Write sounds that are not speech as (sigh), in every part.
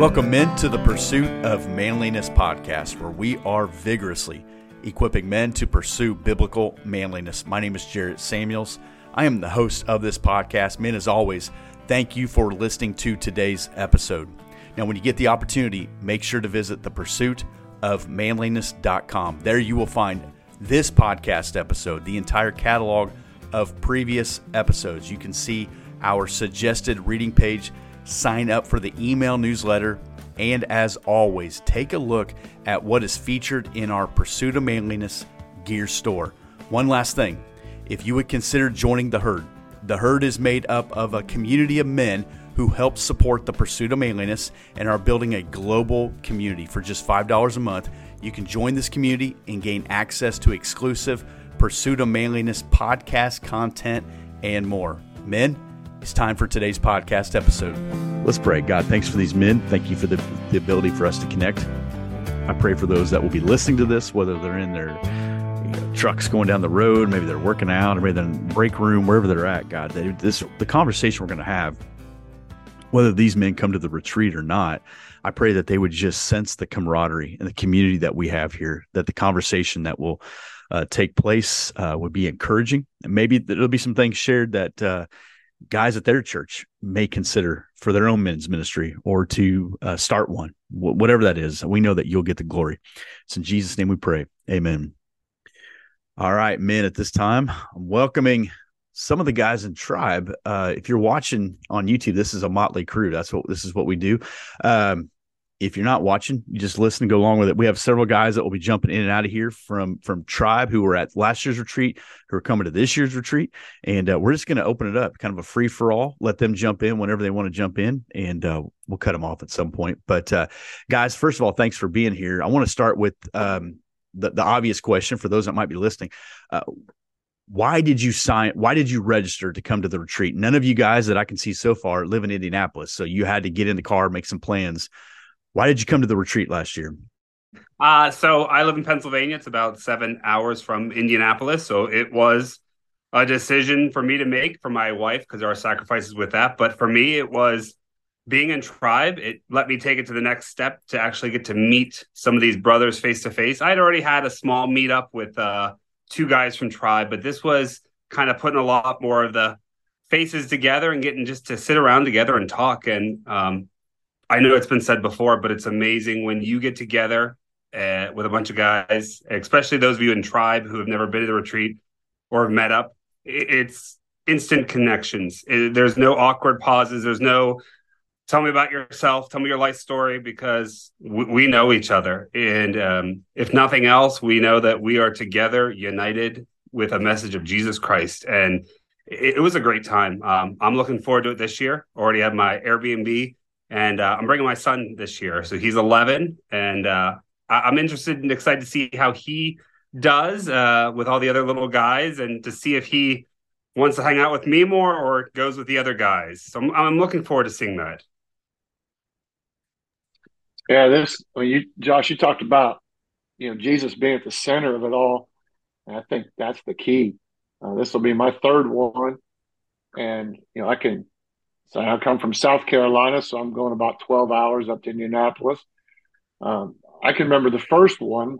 Welcome, men, to the Pursuit of Manliness podcast, where we are vigorously equipping men to pursue biblical manliness. My name is Jarrett Samuels. I am the host of this podcast. Men, as always, thank you for listening to today's episode. Now, when you get the opportunity, make sure to visit the pursuit of manliness.com. There you will find this podcast episode, the entire catalog of previous episodes. You can see our suggested reading page sign up for the email newsletter, and as always, take a look at what is featured in our Pursuit of Manliness gear store. One last thing if you would consider joining the herd, the herd is made up of a community of men who help support the pursuit of manliness and are building a global community for just $5 a month. You can join this community and gain access to exclusive Pursuit of Manliness podcast content and more. Men, it's time for today's podcast episode. Let's pray. God, thanks for these men. Thank you for the, the ability for us to connect. I pray for those that will be listening to this, whether they're in their you know, trucks going down the road, maybe they're working out, or maybe they're in the break room, wherever they're at. God, this the conversation we're going to have, whether these men come to the retreat or not, I pray that they would just sense the camaraderie and the community that we have here. That the conversation that will uh, take place uh, would be encouraging. And maybe there'll be some things shared that uh, guys at their church may consider for their own men's ministry or to uh, start one, Wh- whatever that is. We know that you'll get the glory. It's in Jesus' name we pray. Amen. All right, men, at this time, I'm welcoming some of the guys in tribe. Uh, if you're watching on YouTube, this is a motley crew. That's what this is what we do. Um, if you're not watching, you just listen and go along with it. We have several guys that will be jumping in and out of here from from Tribe who were at last year's retreat, who are coming to this year's retreat, and uh, we're just going to open it up, kind of a free for all. Let them jump in whenever they want to jump in, and uh, we'll cut them off at some point. But uh, guys, first of all, thanks for being here. I want to start with um, the the obvious question for those that might be listening uh, why did you sign why did you register to come to the retreat none of you guys that i can see so far live in indianapolis so you had to get in the car make some plans why did you come to the retreat last year? Uh, so I live in Pennsylvania. It's about seven hours from Indianapolis. So it was a decision for me to make for my wife because there are sacrifices with that. But for me, it was being in tribe. It let me take it to the next step to actually get to meet some of these brothers face to face. I'd already had a small meetup with uh, two guys from tribe, but this was kind of putting a lot more of the faces together and getting just to sit around together and talk. And um, I know it's been said before, but it's amazing when you get together uh, with a bunch of guys, especially those of you in tribe who have never been to the retreat or have met up. It's instant connections. It, there's no awkward pauses. There's no tell me about yourself, tell me your life story, because we, we know each other. And um, if nothing else, we know that we are together, united with a message of Jesus Christ. And it, it was a great time. Um, I'm looking forward to it this year. Already have my Airbnb and uh, I'm bringing my son this year, so he's 11, and uh, I- am interested and excited to see how he does uh, with all the other little guys, and to see if he wants to hang out with me more or goes with the other guys. So I'm, I'm looking forward to seeing that. Yeah, this when you Josh, you talked about you know Jesus being at the center of it all, and I think that's the key. Uh, this will be my third one, and you know I can so I come from South Carolina, so I'm going about 12 hours up to Indianapolis. Um, I can remember the first one.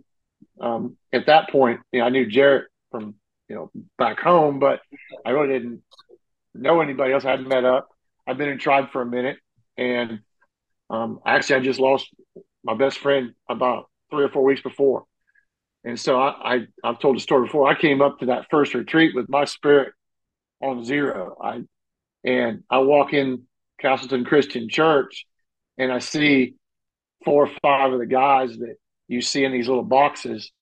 Um, at that point, you know, I knew Jarrett from you know back home, but I really didn't know anybody else. I hadn't met up. I've been in tribe for a minute, and um, actually, I just lost my best friend about three or four weeks before. And so I, I I've told the story before. I came up to that first retreat with my spirit on zero. I and I walk in Castleton Christian Church and I see four or five of the guys that you see in these little boxes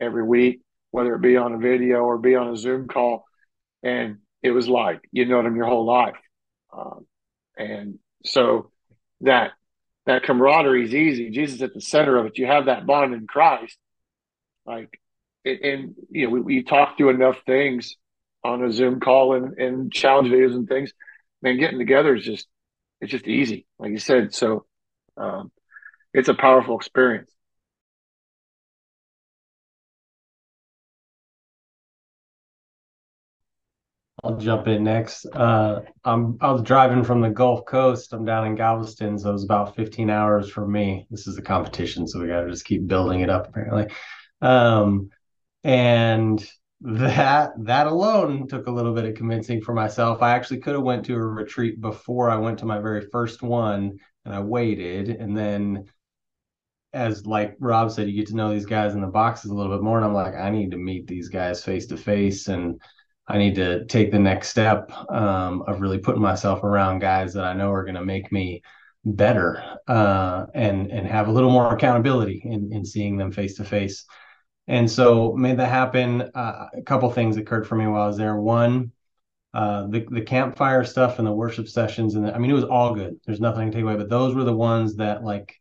every week, whether it be on a video or be on a Zoom call. And it was like, you know them your whole life. Um, and so that, that camaraderie is easy. Jesus at the center of it. You have that bond in Christ. Like, and, you know, we, we talk through enough things on a Zoom call and, and challenge videos and things, man, getting together is just it's just easy, like you said. So um, it's a powerful experience. I'll jump in next. Uh, I'm I was driving from the Gulf Coast. I'm down in Galveston, so it was about 15 hours for me. This is a competition, so we got to just keep building it up apparently. Um, and that that alone took a little bit of convincing for myself. I actually could have went to a retreat before I went to my very first one, and I waited, and then as like Rob said, you get to know these guys in the boxes a little bit more. And I'm like, I need to meet these guys face to face and I need to take the next step um, of really putting myself around guys that I know are going to make me better uh, and and have a little more accountability in, in seeing them face to face. And so made that happen. Uh, a couple things occurred for me while I was there. One, uh, the the campfire stuff and the worship sessions, and the, I mean it was all good. There's nothing to take away, but those were the ones that like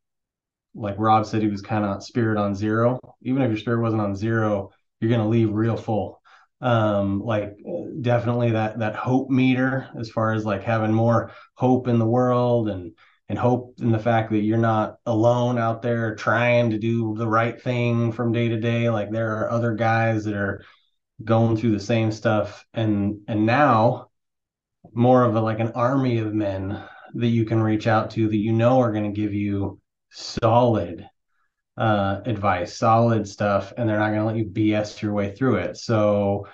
like Rob said, he was kind of spirit on zero. Even if your spirit wasn't on zero, you're going to leave real full. Um, like definitely that that hope meter as far as like having more hope in the world and and hope in the fact that you're not alone out there trying to do the right thing from day to day. Like there are other guys that are going through the same stuff, and and now more of a like an army of men that you can reach out to that you know are going to give you solid uh, advice, solid stuff, and they're not going to let you BS your way through it. So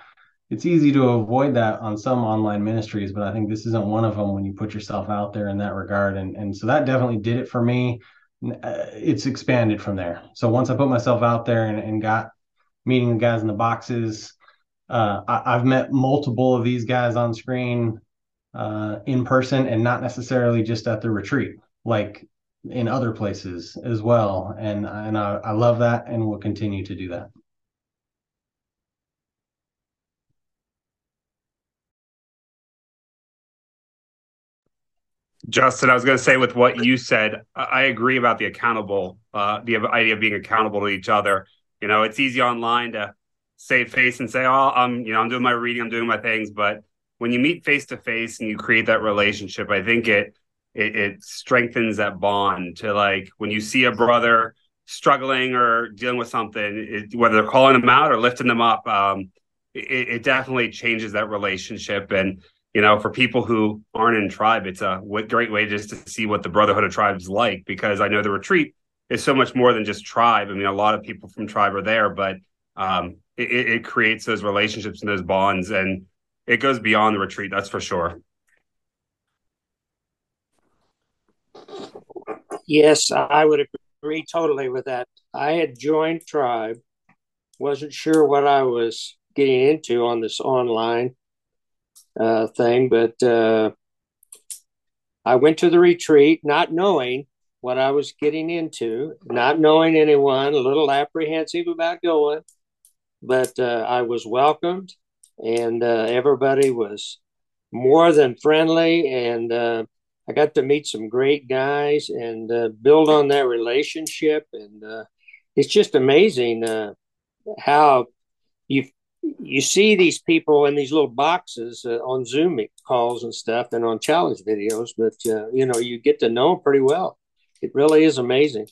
it's easy to avoid that on some online ministries, but I think this isn't one of them when you put yourself out there in that regard. And and so that definitely did it for me. Uh, it's expanded from there. So once I put myself out there and, and got meeting the guys in the boxes, uh, I, have met multiple of these guys on screen uh, in person and not necessarily just at the retreat. Like in other places as well. And and I, I love that and will continue to do that. Justin, I was going to say with what you said, I agree about the accountable, uh, the idea of being accountable to each other. You know, it's easy online to save face and say, "Oh, I'm, you know, I'm doing my reading, I'm doing my things," but when you meet face to face and you create that relationship, I think it it, it strengthens that bond to like when you see a brother struggling or dealing with something, it, whether they're calling them out or lifting them up, um, it, it, definitely changes that relationship. And you know, for people who aren't in tribe, it's a great way just to see what the brotherhood of tribes is like. Because I know the retreat is so much more than just tribe. I mean, a lot of people from tribe are there, but um, it, it creates those relationships and those bonds, and it goes beyond the retreat. That's for sure. Yes, I would agree totally with that. I had joined Tribe, wasn't sure what I was getting into on this online uh, thing, but uh, I went to the retreat not knowing what I was getting into, not knowing anyone, a little apprehensive about going, but uh, I was welcomed and uh, everybody was more than friendly and uh, I got to meet some great guys and uh, build on that relationship. And it's just amazing how you see these people in these little boxes uh, on Zoom calls and stuff, and on challenge videos. But uh, you know, you get to know them pretty well. It really is amazing.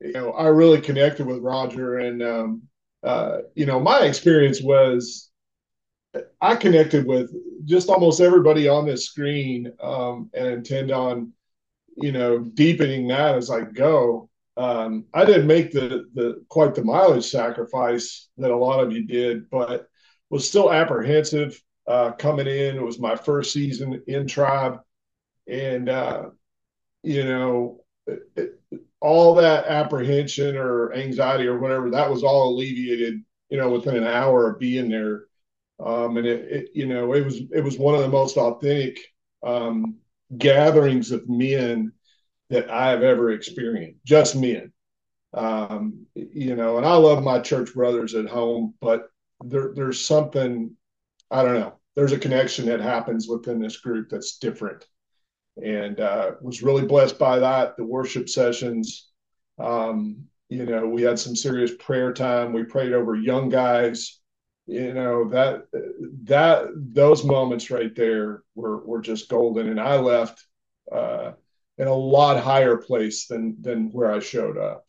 You know, I really connected with Roger, and um, uh, you know, my experience was I connected with just almost everybody on this screen um, and intend on, you know, deepening that as I go. Um, I didn't make the the quite the mileage sacrifice that a lot of you did, but was still apprehensive uh, coming in. It was my first season in tribe, and uh, you know, it, all that apprehension or anxiety or whatever that was all alleviated. You know, within an hour of being there um, and it, it, you know, it was it was one of the most authentic um, gatherings of men that I have ever experienced. Just men, um, you know. And I love my church brothers at home, but there, there's something I don't know. There's a connection that happens within this group that's different, and uh, was really blessed by that. The worship sessions. Um, you know, we had some serious prayer time. We prayed over young guys you know that that those moments right there were were just golden and i left uh, in a lot higher place than than where i showed up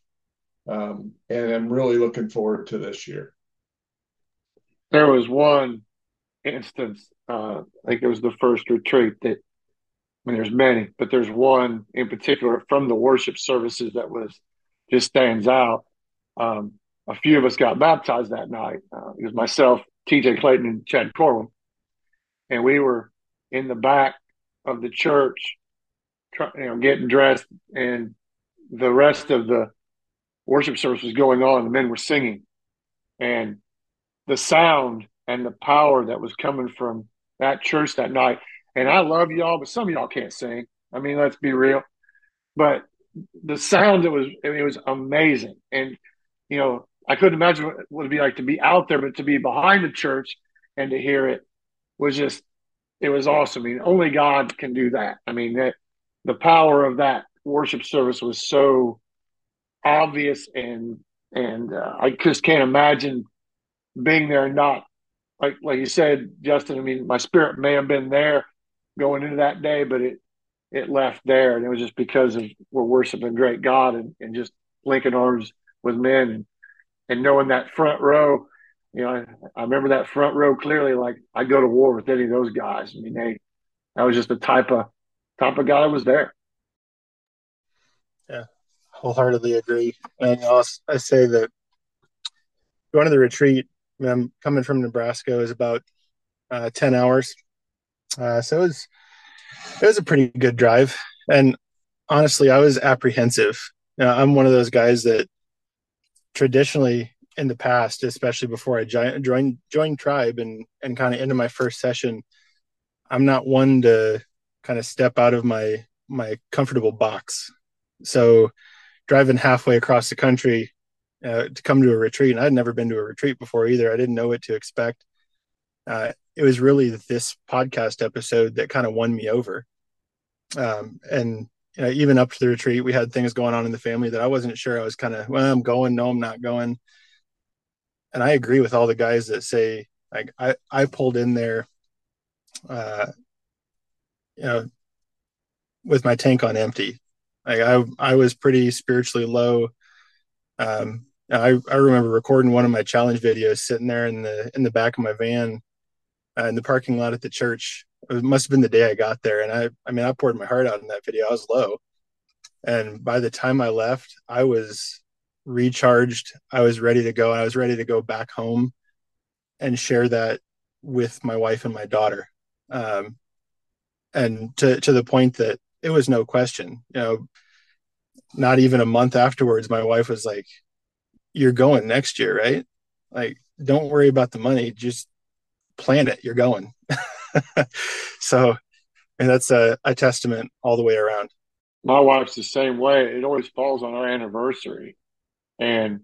um, and i'm really looking forward to this year there was one instance. Uh, I think it was the first retreat that. I mean, there's many, but there's one in particular from the worship services that was just stands out. Um, a few of us got baptized that night. Uh, it was myself, T.J. Clayton, and Chad Corwin, and we were in the back of the church, you know, getting dressed, and the rest of the worship service was going on. The men were singing, and the sound and the power that was coming from that church that night. And I love y'all, but some of y'all can't sing. I mean, let's be real. But the sound that was, I mean, it was amazing. And, you know, I couldn't imagine what it would be like to be out there, but to be behind the church and to hear it was just, it was awesome. I mean, only God can do that. I mean, that the power of that worship service was so obvious and and uh, I just can't imagine being there and not like like you said, Justin. I mean, my spirit may have been there going into that day, but it it left there, and it was just because of we're worshiping great God and, and just linking arms with men and and knowing that front row. You know, I, I remember that front row clearly. Like I go to war with any of those guys. I mean, they that was just the type of type of guy that was there. Yeah, wholeheartedly agree. And I'll, I say that going to the retreat, I'm coming from Nebraska, is about uh, 10 hours. Uh, so it was, it was a pretty good drive. And honestly, I was apprehensive. You know, I'm one of those guys that traditionally in the past, especially before I joined joined tribe and and kind of into my first session, I'm not one to kind of step out of my my comfortable box. So driving halfway across the country uh, to come to a retreat, and I'd never been to a retreat before either. I didn't know what to expect. Uh, it was really this podcast episode that kind of won me over. Um, and you know, even up to the retreat, we had things going on in the family that I wasn't sure. I was kind of, well, I'm going, no, I'm not going. And I agree with all the guys that say, like, I, I pulled in there, uh, you know, with my tank on empty. Like I, I was pretty spiritually low. Um, I, I remember recording one of my challenge videos sitting there in the in the back of my van uh, in the parking lot at the church. It must have been the day I got there, and I I mean I poured my heart out in that video. I was low, and by the time I left, I was recharged. I was ready to go. I was ready to go back home and share that with my wife and my daughter. Um, and to to the point that it was no question. You know, not even a month afterwards, my wife was like, "You're going next year, right? Like, don't worry about the money. Just plan it. You're going." (laughs) so, and that's a, a testament all the way around. My wife's the same way. It always falls on our anniversary, and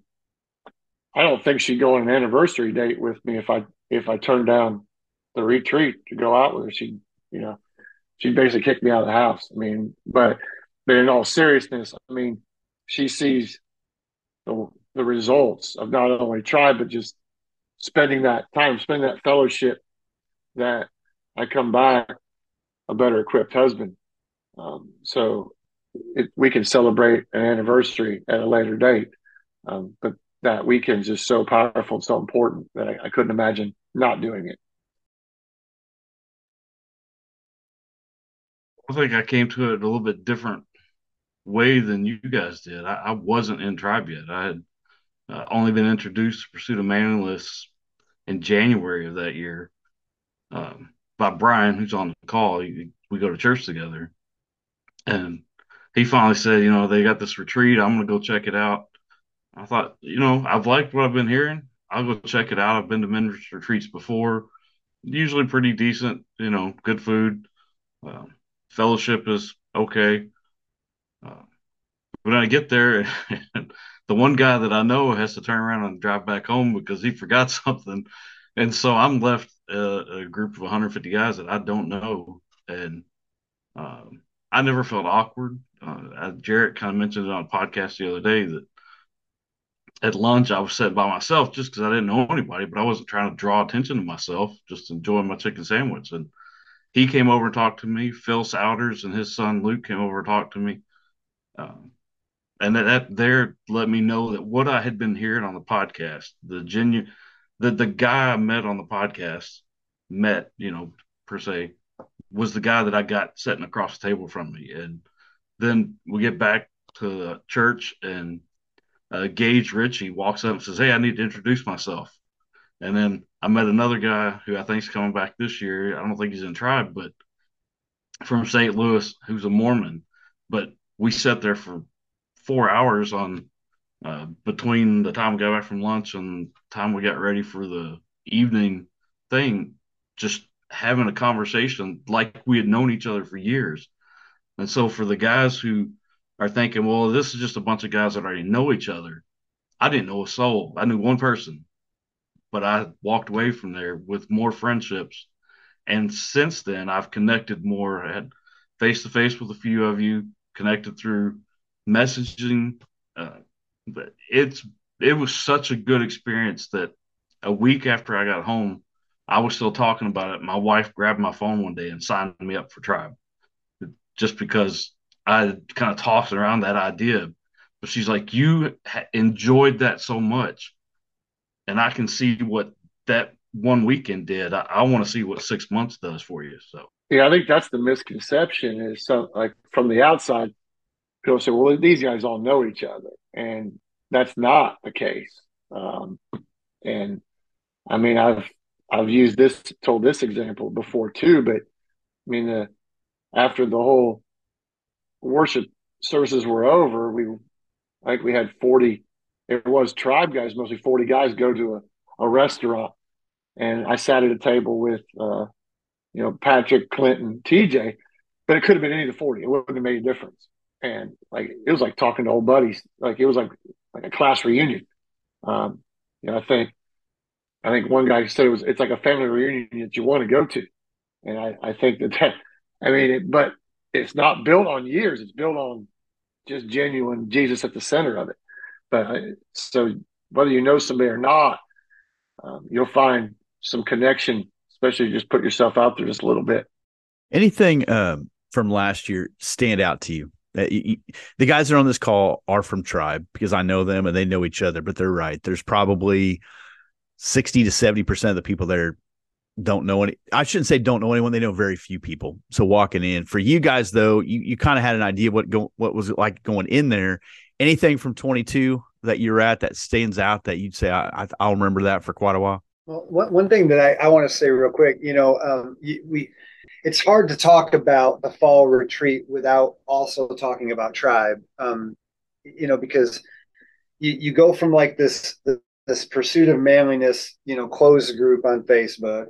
I don't think she'd go on an anniversary date with me if I if I turned down the retreat to go out with her. She, you know, she'd basically kicked me out of the house. I mean, but but in all seriousness, I mean, she sees the the results of not only tribe but just spending that time, spending that fellowship. That I come back a better equipped husband. Um, so it, we can celebrate an anniversary at a later date, um, but that weekend is just so powerful and so important that I, I couldn't imagine not doing it. I think I came to it a little bit different way than you guys did. I, I wasn't in tribe yet. I had uh, only been introduced to Pursuit of Manliness in January of that year um, by Brian, who's on the call. He, we go to church together, and he finally said, "You know, they got this retreat. I'm going to go check it out." I thought, you know, I've liked what I've been hearing. I'll go check it out. I've been to men's retreats before, usually pretty decent. You know, good food. Um, fellowship is okay. When I get there, and (laughs) the one guy that I know has to turn around and drive back home because he (laughs) forgot something, and so I'm left uh, a group of 150 guys that I don't know, and um, I never felt awkward. Uh, Jarrett kind of mentioned it on a podcast the other day that at lunch I was sitting by myself just because I didn't know anybody, but I wasn't trying to draw attention to myself, just enjoying my chicken sandwich and he came over and talked to me. Phil Souders and his son Luke came over and talked to me. Um, and that, that there let me know that what I had been hearing on the podcast, the genuine, the, the guy I met on the podcast met, you know, per se, was the guy that I got sitting across the table from me. And then we get back to church and uh, Gage Ritchie walks up and says, Hey, I need to introduce myself. And then I met another guy who I think is coming back this year. I don't think he's in tribe, but from St. Louis, who's a Mormon. But we sat there for four hours on uh, between the time we got back from lunch and time we got ready for the evening thing, just having a conversation like we had known each other for years. And so for the guys who are thinking, well, this is just a bunch of guys that already know each other. I didn't know a soul. I knew one person, but I walked away from there with more friendships. And since then, I've connected more, I had face to face with a few of you, connected through messaging. Uh, but it's it was such a good experience that a week after I got home, I was still talking about it. My wife grabbed my phone one day and signed me up for Tribe, just because I kind of tossed around that idea. But she's like, "You ha- enjoyed that so much, and I can see what that one weekend did. I, I want to see what six months does for you." So yeah, I think that's the misconception is so like from the outside, people say, "Well, these guys all know each other," and that's not the case. Um, and I mean, I've I've used this told this example before too, but I mean, the, after the whole worship services were over, we I think we had forty. It was tribe guys, mostly forty guys, go to a, a restaurant, and I sat at a table with uh, you know Patrick, Clinton, TJ, but it could have been any of the forty. It wouldn't have made a difference. And like it was like talking to old buddies. Like it was like like a class reunion. Um, you know, I think I think one guy said it was it's like a family reunion that you want to go to, and I, I think that that I mean, it, but it's not built on years; it's built on just genuine Jesus at the center of it. But I, so whether you know somebody or not, um, you'll find some connection, especially just put yourself out there just a little bit. Anything um, from last year stand out to you? Uh, you, the guys that are on this call are from Tribe because I know them and they know each other. But they're right. There's probably 60 to 70% of the people there don't know any I shouldn't say don't know anyone they know very few people so walking in for you guys though you, you kind of had an idea what go, what was it like going in there anything from 22 that you're at that stands out that you'd say I, I will remember that for quite a while well one, one thing that I, I want to say real quick you know um, we it's hard to talk about the fall retreat without also talking about tribe um, you know because you, you go from like this, this pursuit of manliness, you know, closed group on Facebook,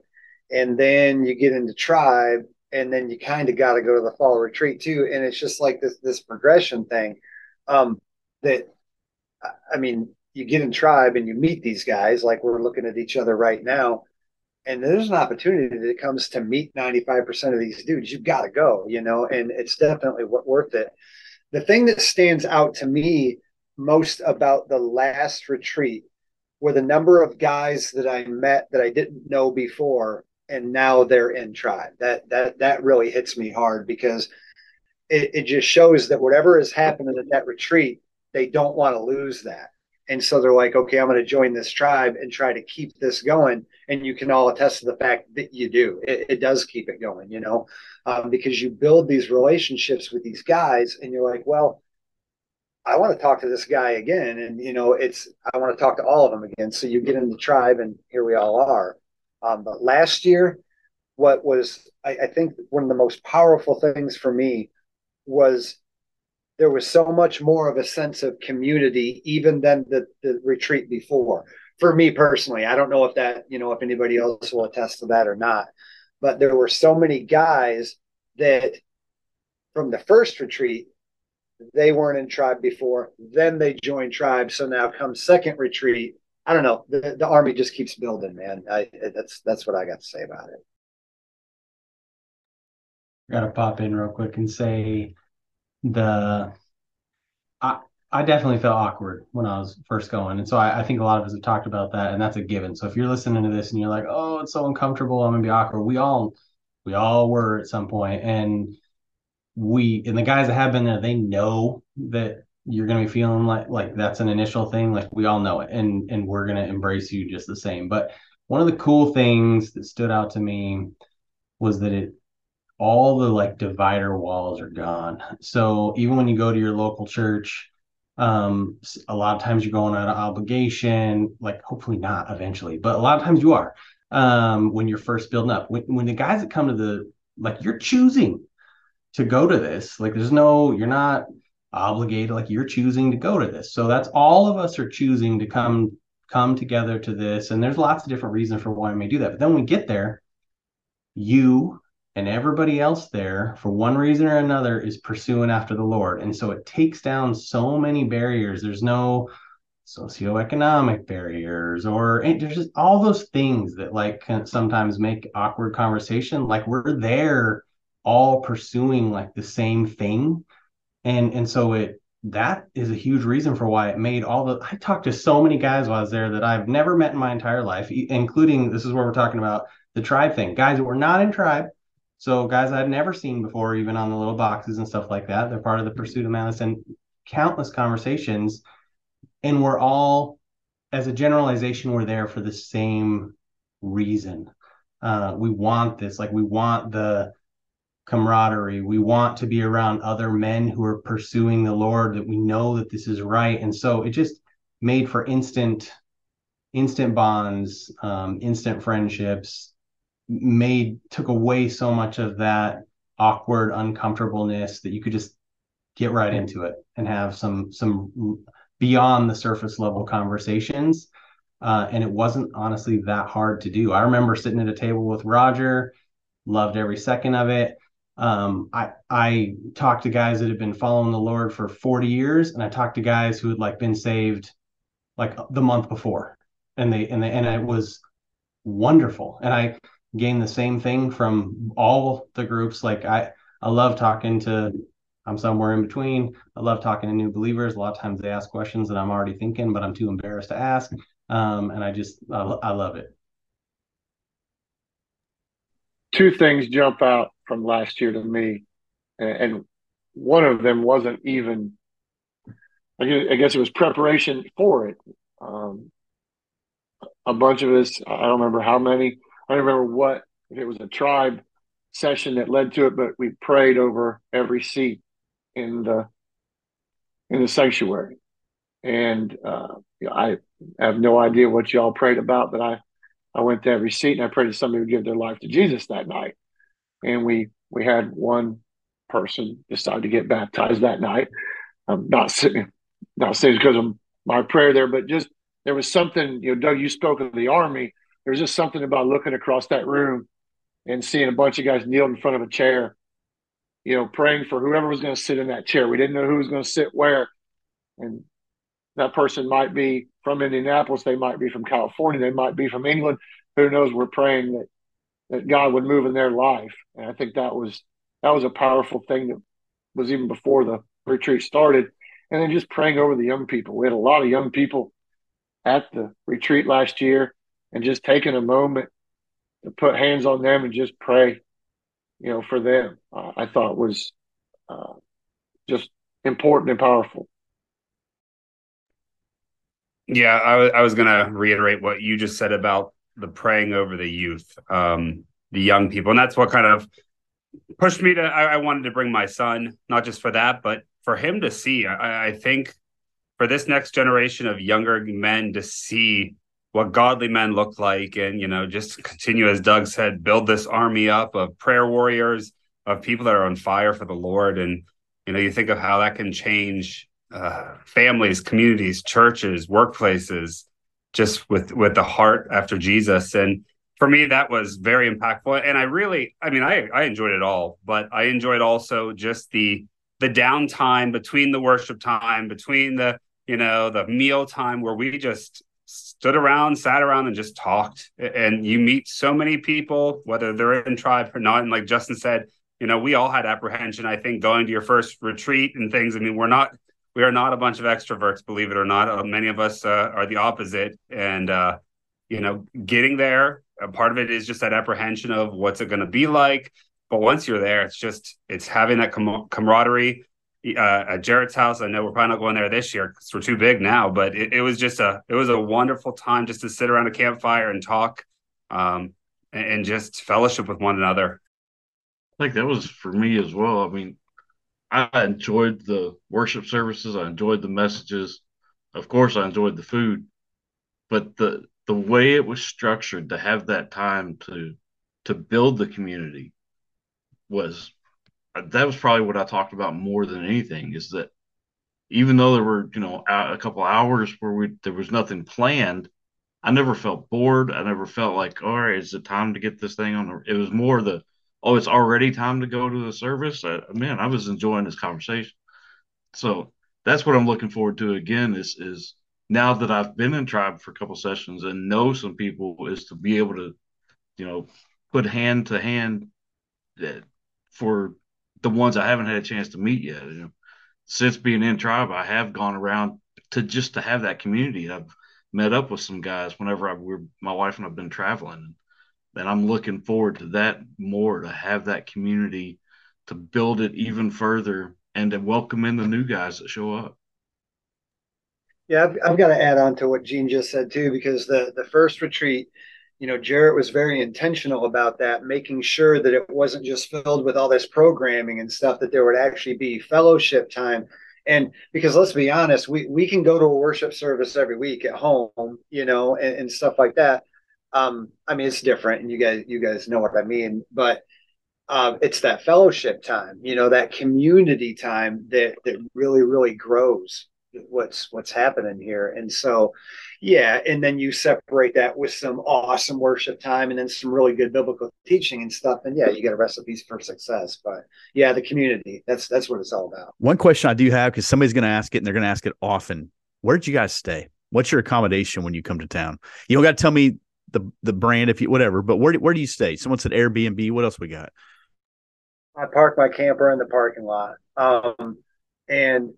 and then you get into tribe, and then you kind of got to go to the fall retreat too, and it's just like this this progression thing. Um, that I mean, you get in tribe and you meet these guys, like we're looking at each other right now, and there's an opportunity that comes to meet 95% of these dudes. You've got to go, you know, and it's definitely worth it. The thing that stands out to me most about the last retreat were the number of guys that I met that I didn't know before, and now they're in tribe. That that that really hits me hard because it, it just shows that whatever is happening at that retreat, they don't want to lose that. And so they're like, okay, I'm going to join this tribe and try to keep this going. And you can all attest to the fact that you do. It, it does keep it going, you know, um, because you build these relationships with these guys, and you're like, well, I want to talk to this guy again. And, you know, it's, I want to talk to all of them again. So you get in the tribe and here we all are. Um, but last year, what was, I, I think one of the most powerful things for me was there was so much more of a sense of community even than the, the retreat before for me personally i don't know if that you know if anybody else will attest to that or not but there were so many guys that from the first retreat they weren't in tribe before. Then they joined tribe. So now come second retreat. I don't know. The, the army just keeps building, man. I, that's that's what I got to say about it. Gotta pop in real quick and say the I I definitely felt awkward when I was first going. And so I, I think a lot of us have talked about that and that's a given. So if you're listening to this and you're like, oh, it's so uncomfortable, I'm gonna be awkward. We all we all were at some point. And we and the guys that have been there, they know that you're gonna be feeling like like that's an initial thing. Like we all know it, and and we're gonna embrace you just the same. But one of the cool things that stood out to me was that it all the like divider walls are gone. So even when you go to your local church, um, a lot of times you're going out of obligation, like hopefully not eventually, but a lot of times you are. Um, when you're first building up, when, when the guys that come to the like you're choosing to go to this, like there's no, you're not obligated, like you're choosing to go to this. So that's all of us are choosing to come come together to this. And there's lots of different reasons for why we may do that. But then when we get there, you and everybody else there, for one reason or another, is pursuing after the Lord. And so it takes down so many barriers. There's no socioeconomic barriers or there's just all those things that like sometimes make awkward conversation like we're there all pursuing like the same thing and and so it that is a huge reason for why it made all the i talked to so many guys while i was there that i've never met in my entire life including this is where we're talking about the tribe thing guys that were not in tribe so guys I'd never seen before, even on the little boxes and stuff like that. They're part of the pursuit of manliness. Countless conversations, and we're all, as a generalization, we're there for the same reason. Uh, we want this, like we want the camaraderie. We want to be around other men who are pursuing the Lord. That we know that this is right, and so it just made for instant, instant bonds, um, instant friendships made took away so much of that awkward uncomfortableness that you could just get right into it and have some some beyond the surface level conversations. Uh, and it wasn't honestly that hard to do. I remember sitting at a table with roger loved every second of it. Um, i i talked to guys that had been following the lord for 40 years and i talked to guys who had like been saved like the month before. And they and they and it was wonderful. And i gain the same thing from all the groups. Like I, I love talking to. I'm somewhere in between. I love talking to new believers. A lot of times they ask questions that I'm already thinking, but I'm too embarrassed to ask. Um, and I just, I, I love it. Two things jump out from last year to me, and one of them wasn't even. I guess it was preparation for it. Um, a bunch of us, I don't remember how many, I don't remember what if it was a tribe session that led to it, but we prayed over every seat in the in the sanctuary. And uh, I have no idea what y'all prayed about, but I I went to every seat and I prayed that somebody would give their life to Jesus that night. And we we had one person decide to get baptized that night. I'm not saying not saying because of my prayer there, but just there was something. You know, Doug, you spoke of the army there's just something about looking across that room and seeing a bunch of guys kneel in front of a chair, you know, praying for whoever was going to sit in that chair. We didn't know who was going to sit where. And that person might be from Indianapolis, they might be from California, they might be from England. Who knows? We're praying that that God would move in their life. And I think that was that was a powerful thing that was even before the retreat started. And then just praying over the young people. We had a lot of young people at the retreat last year and just taking a moment to put hands on them and just pray, you know, for them, uh, I thought was uh, just important and powerful. Yeah, I, w- I was going to reiterate what you just said about the praying over the youth, um, the young people. And that's what kind of pushed me to, I, I, wanted to bring my son, not just for that, but for him to see. I, I think for this next generation of younger men to see what godly men look like and you know just continue as doug said build this army up of prayer warriors of people that are on fire for the lord. And you know you think of how that can change uh, families communities churches workplaces just with with the heart after jesus. And for me that was very impactful. And i really i mean i i enjoyed it all but i enjoyed also just the the downtime between the worship time between the you know the meal time where we just stood around, sat around, and just talked. And you meet so many people, whether they're in tribe or not. And like Justin said, you know, we all had apprehension. I think going to your first retreat and things. I mean, we're not we are not a bunch of extroverts, believe it or not. Uh, many of us uh, are the opposite, and uh, you know, getting there. A part of it is just that apprehension of what's it going to be like. But once you're there, it's just it's having that com- camaraderie uh, at Jarrett's house. I know we're probably not going there this year because we're too big now, but it, it, was just a it was a wonderful time just to sit around a campfire and talk um, and, and just fellowship with one another. I think that was for me as well. I mean, I enjoyed the worship services. I enjoyed the messages. Of course, I enjoyed the food, but the the way it was structured to have that time to to build the community was that was probably what I talked about more than anything. Is that even though there were you know a couple hours where we there was nothing planned, I never felt bored. I never felt like all right, is it time to get this thing on? It was more the oh, it's already time to go to the service. Uh, man, I was enjoying this conversation. So that's what I'm looking forward to again. Is is now that I've been in tribe for a couple sessions and know some people, is to be able to, you know, put hand to hand for the ones I haven't had a chance to meet yet. You know, since being in tribe, I have gone around to just to have that community. I've met up with some guys whenever I were my wife and I've been traveling and I'm looking forward to that more to have that community to build it even further and to welcome in the new guys that show up. Yeah, I've, I've got to add on to what Gene just said too, because the the first retreat, you know, Jarrett was very intentional about that, making sure that it wasn't just filled with all this programming and stuff, that there would actually be fellowship time. And because let's be honest, we, we can go to a worship service every week at home, you know, and, and stuff like that. Um, I mean, it's different, and you guys you guys know what I mean, but uh, it's that fellowship time, you know, that community time that that really really grows what's what's happening here. And so, yeah, and then you separate that with some awesome worship time, and then some really good biblical teaching and stuff. And yeah, you get a recipe for success. But yeah, the community that's that's what it's all about. One question I do have because somebody's going to ask it, and they're going to ask it often. Where did you guys stay? What's your accommodation when you come to town? You don't got to tell me the the brand if you whatever. But where where do you stay? Someone said Airbnb. What else we got? I park my camper in the parking lot. Um, and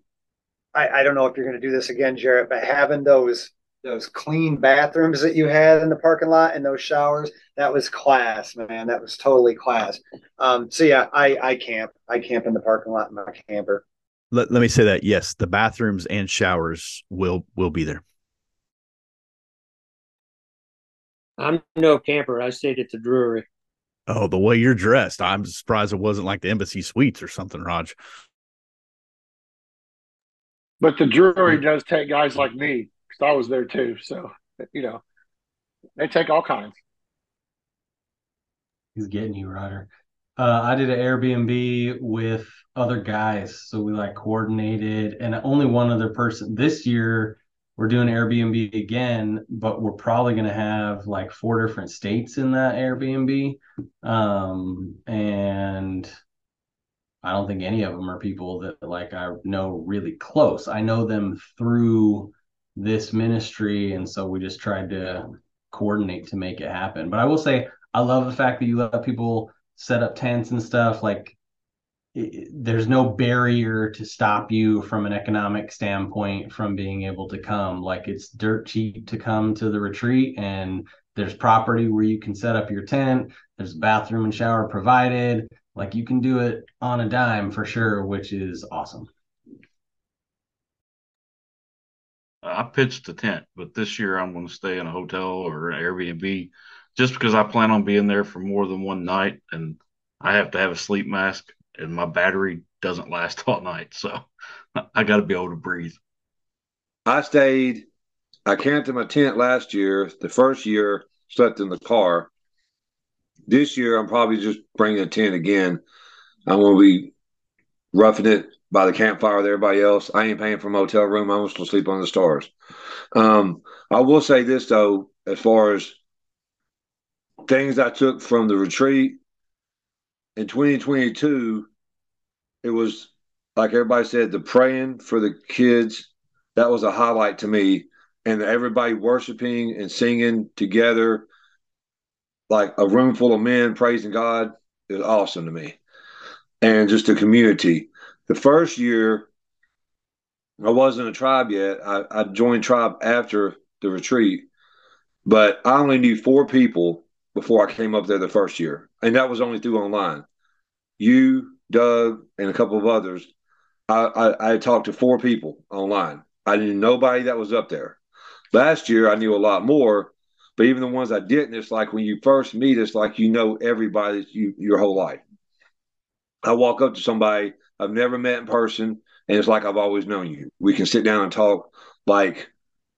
I, I don't know if you're going to do this again, Jarrett, but having those those clean bathrooms that you had in the parking lot and those showers, that was class, man. That was totally class. Um, so yeah, I I camp. I camp in the parking lot in my camper. Let, let me say that yes, the bathrooms and showers will will be there. I'm no camper. I stayed at the Drury. Oh, the way you're dressed, I'm surprised it wasn't like the Embassy Suites or something, Raj. But the Drury does take guys like me because I was there too. So you know, they take all kinds. He's getting you, Ryder. Uh, I did an Airbnb with other guys, so we like coordinated, and only one other person this year we're doing Airbnb again, but we're probably going to have like four different states in that Airbnb. Um, and I don't think any of them are people that like I know really close. I know them through this ministry. And so we just tried to coordinate to make it happen. But I will say, I love the fact that you let people set up tents and stuff. Like there's no barrier to stop you from an economic standpoint from being able to come like it's dirt cheap to come to the retreat and there's property where you can set up your tent there's bathroom and shower provided like you can do it on a dime for sure which is awesome Uh, i pitched a tent but this year i'm going to stay in a hotel or an airbnb just because i plan on being there for more than one night and i have to have a sleep mask and my battery doesn't last (laughs) all night. So I got to be able to breathe. I stayed, I camped in my tent last year. The first year, slept in the car. This year, I'm probably just bringing a tent again. I'm going to be roughing it by the campfire with everybody else. I ain't paying for a motel room. I'm just to sleep on the stars. Um, I will say this, though, as far as things I took from the retreat in 2022, it was like everybody said, the praying for the kids. That was a highlight to me. And everybody worshiping and singing together, like a room full of men praising God, is awesome to me. And just the community. The first year, I wasn't a tribe yet. I, I joined tribe after the retreat, but I only knew four people before I came up there the first year, and that was only through online. You, Doug, and a couple of others. I, I, I talked to four people online. I knew nobody that was up there. Last year, I knew a lot more, But even the ones I didn't, it's like when you first meet, it's like you know everybody you, your whole life. I walk up to somebody I've never met in person, and it's like I've always known you. We can sit down and talk like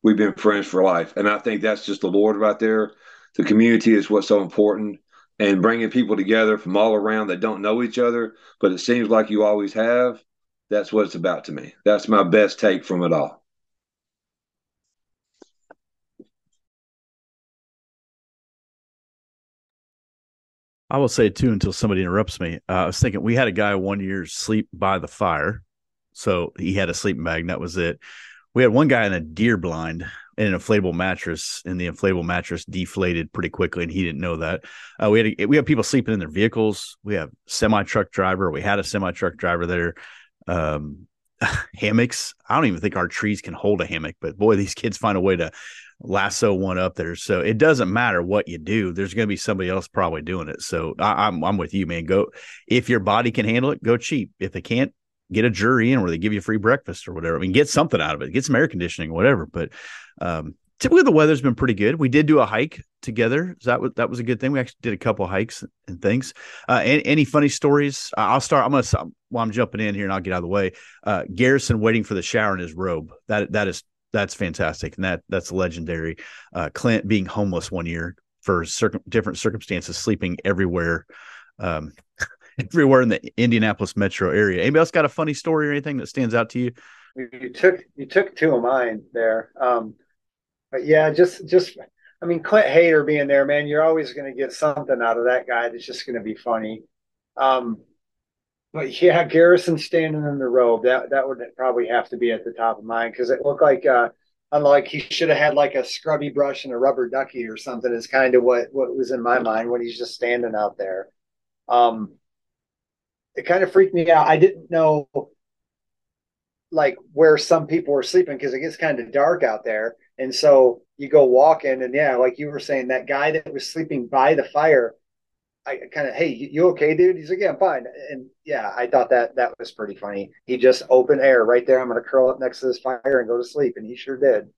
we've been friends for life. And I think that's just the Lord right there. The community is what's so important, and bringing people together from all around that don't know each other, but it seems like you always have. That's what it's about to me. That's my best take from it all. I will say too until somebody interrupts me. Uh, I was thinking we had a guy one year sleep by the fire, so he had a sleeping bag. And that was it. We had one guy in a deer blind in an inflatable mattress, and the inflatable mattress deflated pretty quickly, and he didn't know that. Uh, we had a, we have people sleeping in their vehicles. We have semi truck driver. We had a semi truck driver there. Um, (laughs) hammocks. I don't even think our trees can hold a hammock, but boy, these kids find a way to lasso one up there. So it doesn't matter what you do. There's going to be somebody else probably doing it. So I, am I'm, I'm with you, man. Go if your body can handle it, go cheap. If they can't, get a Drury Inn where they give you free breakfast or whatever. I mean, get something out of it. Get some air conditioning, whatever. But um, typically the weather's been pretty good. We did do a hike together. So that was that was a good thing. We actually did a couple hikes and things. Uh, any, any, funny stories? I'll start. I'm gonna while I'm jumping in here, and I'll get out of the way. Uh, Garrison waiting for the shower in his robe. That that is that's fantastic, and that that's legendary. Uh, Clint being homeless one year for different circumstances, sleeping everywhere, um, (laughs) everywhere in the Indianapolis metro area. Anybody else got a funny story or anything that stands out to you? You took you took two of mine there, um, but yeah, just just I mean Clint Hayter being there, man, you're always going to get something out of that guy that's just going to be funny. Um, but yeah, Garrison standing in the robe that that would probably have to be at the top of mine because it looked like uh, unlike he should have had like a scrubby brush and a rubber ducky or something. Is kind of what what was in my mind when he's just standing out there. Um, it kind of freaked me out. I didn't know like where some people were sleeping because it gets kind of dark out there, and so you go walking, and yeah, like you were saying, that guy that was sleeping by the fire I kind of, hey, you okay, dude? He's like, yeah, I'm fine. And yeah, I thought that that was pretty funny. He just open air right there. I'm going to curl up next to this fire and go to sleep, and he sure did.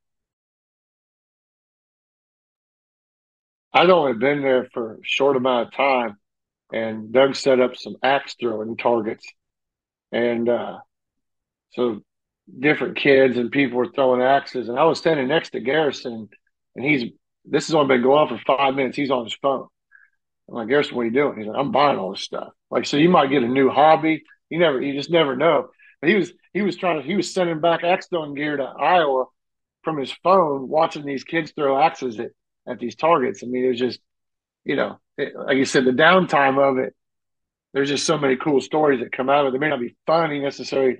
I'd only been there for a short amount of time, and Doug set up some axe throwing targets, and uh, so different kids and people were throwing axes, and I was standing next to Garrison, and he's this has only been going on for five minutes. He's on his phone I'm like, Garrison, what are you doing? He's like, I'm buying all this stuff. Like, so you might get a new hobby. You never, you just never know. But he was, he was trying to, he was sending back axe throwing gear to Iowa from his phone, watching these kids throw axes at, at these targets. I mean, it was just, you know, it, like you said, the downtime of it. There's just so many cool stories that come out of it. They may not be funny necessarily,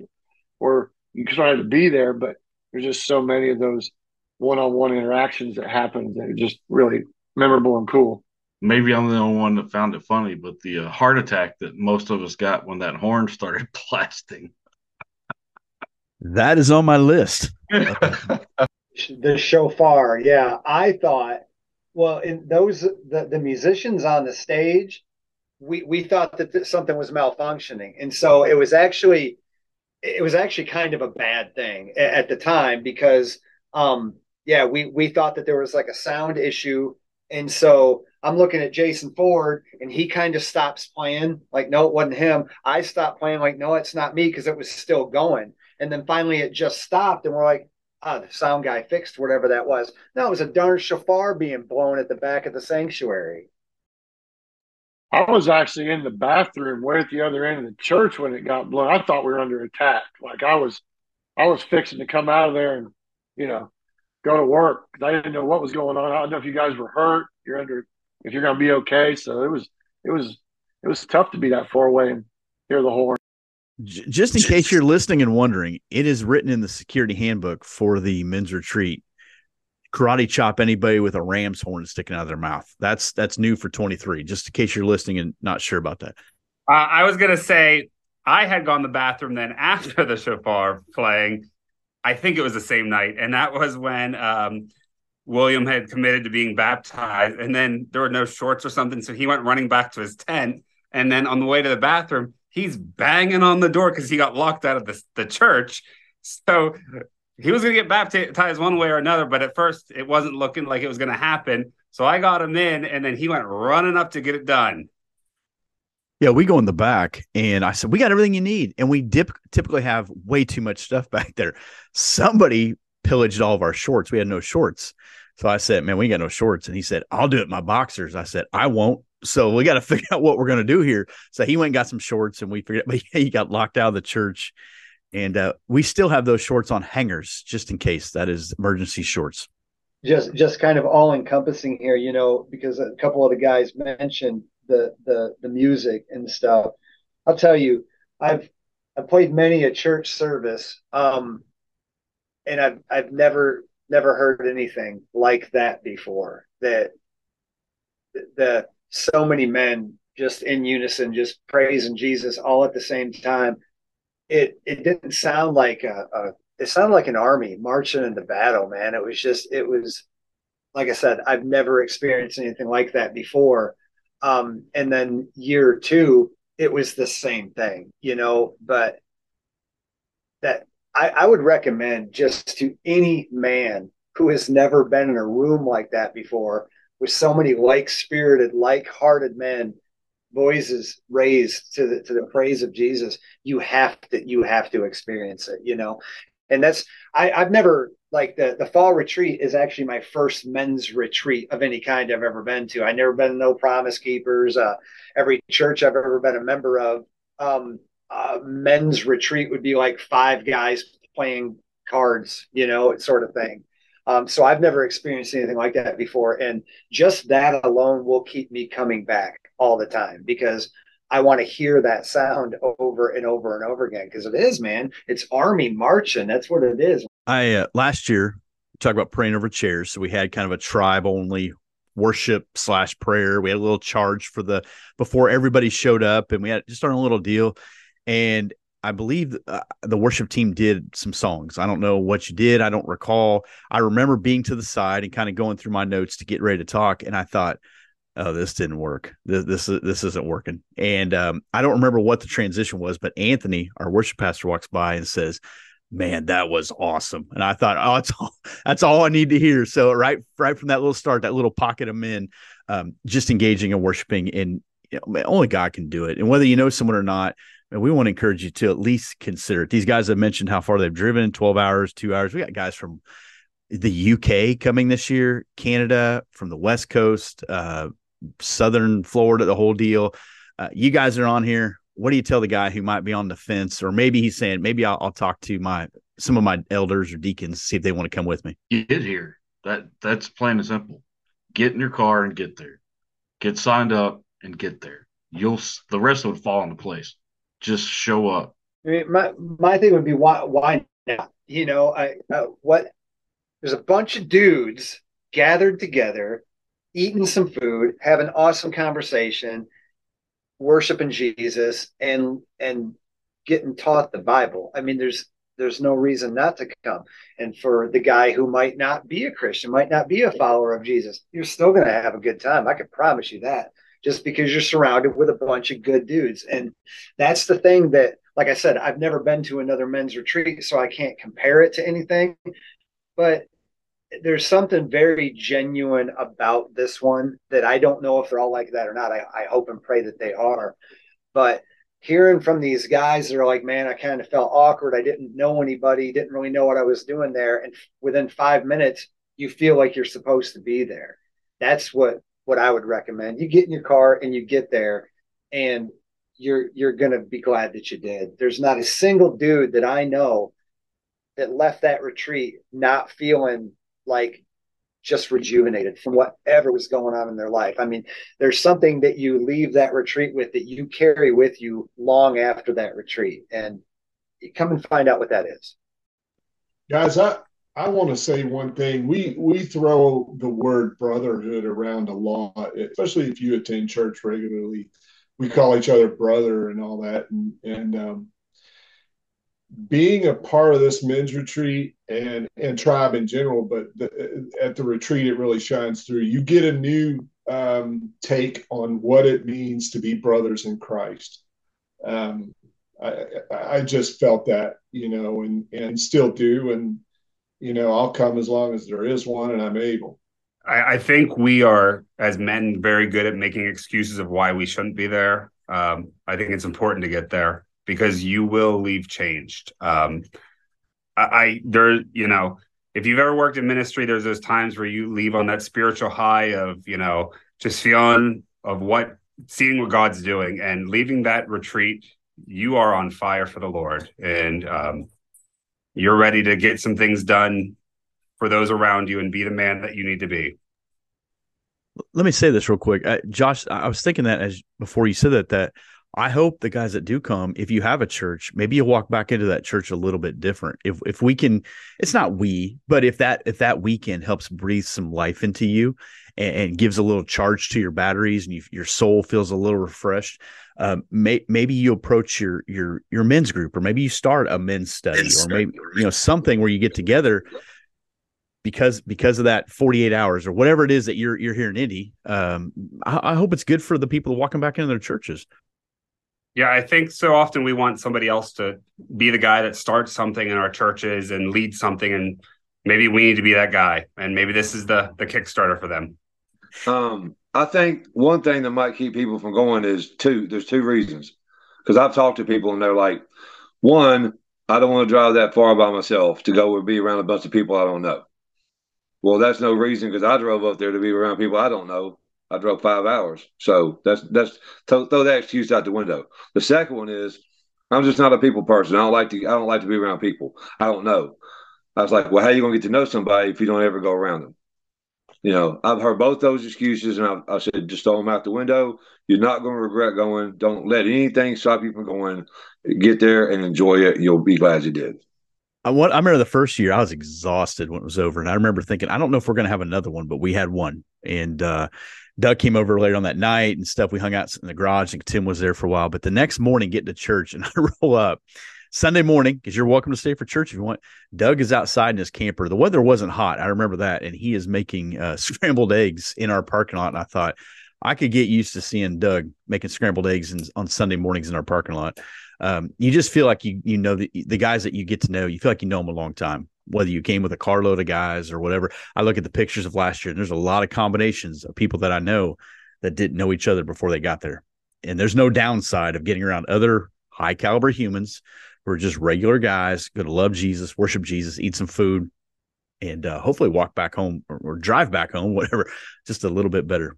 or you try to be there, but there's just so many of those one-on-one interactions that happen that are just really memorable and cool maybe I'm the only one that found it funny, but the uh, heart attack that most of us got when that horn started (laughs) blasting. That is on my list. (laughs) the shofar, yeah. I thought, well, in those the, the musicians on the stage, we we thought that something was malfunctioning, and so it was actually it was actually kind of a bad thing at, at the time because um yeah we we thought that there was like a sound issue and so I'm looking at Jason Ford and he kind of stops playing. Like, no, it wasn't him. I stopped playing, like, no, it's not me because it was still going. And then finally it just stopped. And we're like, ah, the sound guy fixed whatever that was. No, it was a darn shofar being blown at the back of the sanctuary. I was actually in the bathroom way at the other end of the church when it got blown. I thought we were under attack. Like I was, I was fixing to come out of there and, you know, go to work I didn't know what was going on. I don't know if you guys were hurt. You're under if you're going to be okay. So it was it was it was tough to be that far away and hear the horn. Just in case you're listening and wondering, it is written in the security handbook for the men's retreat. Karate chop anybody with a ram's horn sticking out of their mouth. That's that's new for 23. Just in case you're listening and not sure about that. Uh, I was gonna say I had gone to the bathroom then after the shofar playing. I think it was the same night, and that was when um, William had committed to being baptized, and then there were no shorts or something, so he went running back to his tent. And then on the way to the bathroom, he's banging on the door because he got locked out of the, the church. So he was going to get baptized one way or another, but at first it wasn't looking like it was going to happen. So I got him in, and then he went running up to get it done. Yeah, we go in the back, and I said, "We got everything you need," and we dip, typically have way too much stuff (laughs) back there. Somebody pillaged all of our shorts. We had no shorts, so I said, "Man, we got no shorts," and he said, "I'll do it my boxers." I said, "I won't." So we got to (laughs) figure out what we're going to do here. So he went and got some shorts, and we figured. But yeah, (laughs) he got locked out of the church, and uh, we still have those shorts on hangers just in case. That is emergency shorts. Just, just kind of all encompassing here, you know, because a couple of the guys mentioned the the the music and stuff. I'll tell you, I've I played many a church service, um, and I've I've never never heard anything like that before. That the so many men just in unison, just praising Jesus all at the same time. It it didn't sound like a, a it sounded like an army marching into battle, man. It was just it was like I said, I've never experienced anything like that before. Um, and then year two, it was the same thing, you know, but that I, I would recommend just to any man who has never been in a room like that before with so many like spirited, like hearted men, voices raised to the to the praise of Jesus, you have to you have to experience it, you know. And that's I, I've never like the the fall retreat is actually my first men's retreat of any kind I've ever been to. I never been to no Promise Keepers. Uh, every church I've ever been a member of, um, uh, men's retreat would be like five guys playing cards, you know, sort of thing. Um, so I've never experienced anything like that before, and just that alone will keep me coming back all the time because I want to hear that sound over and over and over again because it is, man. It's army marching. That's what it is. I uh, last year talk about praying over chairs. So we had kind of a tribe only worship slash prayer. We had a little charge for the before everybody showed up, and we had just our little deal. And I believe uh, the worship team did some songs. I don't know what you did. I don't recall. I remember being to the side and kind of going through my notes to get ready to talk, and I thought, "Oh, this didn't work. This this this isn't working." And um, I don't remember what the transition was, but Anthony, our worship pastor, walks by and says, man, that was awesome. And I thought, oh, that's (laughs) all, that's all I need to hear. So right, right from that little start, that little pocket of men, um, just engaging and worshiping, and you know, only God can do it. And whether you know someone or not, we want to encourage you to at least consider it. These guys have mentioned how far they've driven 12 hours, two hours. We got guys from the UK coming this year, Canada, from the West Coast, uh, Southern Florida, the whole deal. Uh, you guys are on here what do you tell the guy who might be on the fence, or maybe he's saying, maybe I'll, I'll talk to my some of my elders or deacons see if they want to come with me. Get here. That that's plain and simple. Get in your car and get there. Get signed up and get there. You'll the rest would fall into place. Just show up. I mean, my my thing would be why why not? You know, I uh, what there's a bunch of dudes gathered together, eating some food, having awesome conversation worshiping Jesus and and getting taught the Bible. I mean, there's there's no reason not to come. And for the guy who might not be a Christian, might not be a follower of Jesus, you're still going to have a good time. I can promise you that. Just because you're surrounded with a bunch of good dudes, and that's the thing that, like I said, I've never been to another men's retreat, so I can't compare it to anything. But there's something very genuine about this one that I don't know if they're all like that or not. I, I hope and pray that they are. But hearing from these guys that are like, man, I kind of felt awkward. I didn't know anybody, didn't really know what I was doing there. And within five minutes, you feel like you're supposed to be there. That's what what I would recommend. You get in your car and you get there and you're you're gonna be glad that you did. There's not a single dude that I know that left that retreat not feeling like just rejuvenated from whatever was going on in their life. I mean, there's something that you leave that retreat with that you carry with you long after that retreat. And come and find out what that is. Guys, I, I want to say one thing. We we throw the word brotherhood around a lot, especially if you attend church regularly. We call each other brother and all that. And and um, being a part of this men's retreat and and tribe in general, but the, at the retreat it really shines through. You get a new um, take on what it means to be brothers in Christ. Um, I, I just felt that, you know, and and still do, and you know, I'll come as long as there is one and I'm able. I, I think we are, as men, very good at making excuses of why we shouldn't be there. Um, I think it's important to get there because you will leave changed. Um, I, I there, you know, if you've ever worked in ministry, there's those times where you leave on that spiritual high of, you know, just feeling of what seeing what God's doing and leaving that retreat, you are on fire for the Lord. And um, you're ready to get some things done for those around you and be the man that you need to be. Let me say this real quick, uh, Josh. I was thinking that as before you said that that I hope the guys that do come, if you have a church, maybe you walk back into that church a little bit different. If if we can, it's not we, but if that if that weekend helps breathe some life into you and, and gives a little charge to your batteries and you, your soul feels a little refreshed, um, may, maybe you approach your your your men's group, or maybe you start a men's study, or maybe you know something where you get together because because of that 48 hours or whatever it is that you're you're here in Indy. Um, I, I hope it's good for the people walking back into their churches. Yeah, I think so often we want somebody else to be the guy that starts something in our churches and lead something, and maybe we need to be that guy, and maybe this is the the Kickstarter for them. Um, I think one thing that might keep people from going is two. There's two reasons. Because I've talked to people and they're like, one, I don't want to drive that far by myself to go and be around a bunch of people I don't know. Well, that's no reason because I drove up there to be around people I don't know. I drove five hours, so that's that's throw, throw that excuse out the window. The second one is I'm just not a people person. I don't like to I don't like to be around people I don't know. I was like, well, how are you gonna get to know somebody if you don't ever go around them? You know, I've heard both those excuses, and I, I said, just throw them out the window. You're not going to regret going. Don't let anything stop you from going. Get there and enjoy it. You'll be glad you did. I, I remember the first year I was exhausted when it was over, and I remember thinking, I don't know if we're going to have another one, but we had one, and uh, Doug came over later on that night and stuff. We hung out in the garage, and Tim was there for a while. But the next morning, getting to church, and (laughs) I roll up Sunday morning, because you're welcome to stay for church if you want. Doug is outside in his camper. The weather wasn't hot. I remember that. And he is making uh, (laughs) scrambled eggs in our parking lot. And I thought I could get used to seeing Doug making scrambled eggs in, on Sunday mornings in our parking lot. Um, you just feel like you you know the, the guys that you get to know. You feel like you know them a long time, whether you came with a carload of guys or whatever. I look at the pictures of last year, and there's a lot of combinations of people that I know that didn't know each other before they got there. And there's no downside of getting around other high caliber humans who are just regular guys going to love Jesus, worship Jesus, eat some food, and uh, hopefully walk back home or, or drive back home, (laughs) whatever, just a little bit better.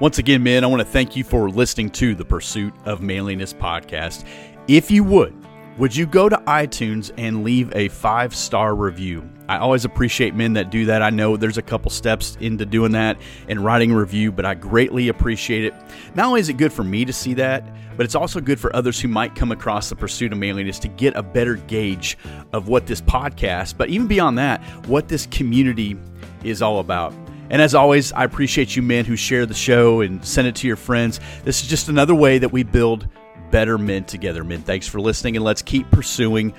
Once again, men, I want to thank you for listening to the Pursuit of Manliness podcast. If you would, would you go to iTunes and leave a five star review? I always appreciate men that do that. I know there's a couple steps into doing that and writing a review, but I greatly appreciate it. Not only is it good for me to see that, but it's also good for others who might come across the pursuit of manliness to get a better gauge of what this podcast, but even beyond that, what this community is all about. And as always, I appreciate you men who share the show and send it to your friends. This is just another way that we build better men together. Men, thanks for listening, and let's keep pursuing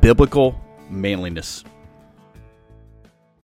biblical manliness.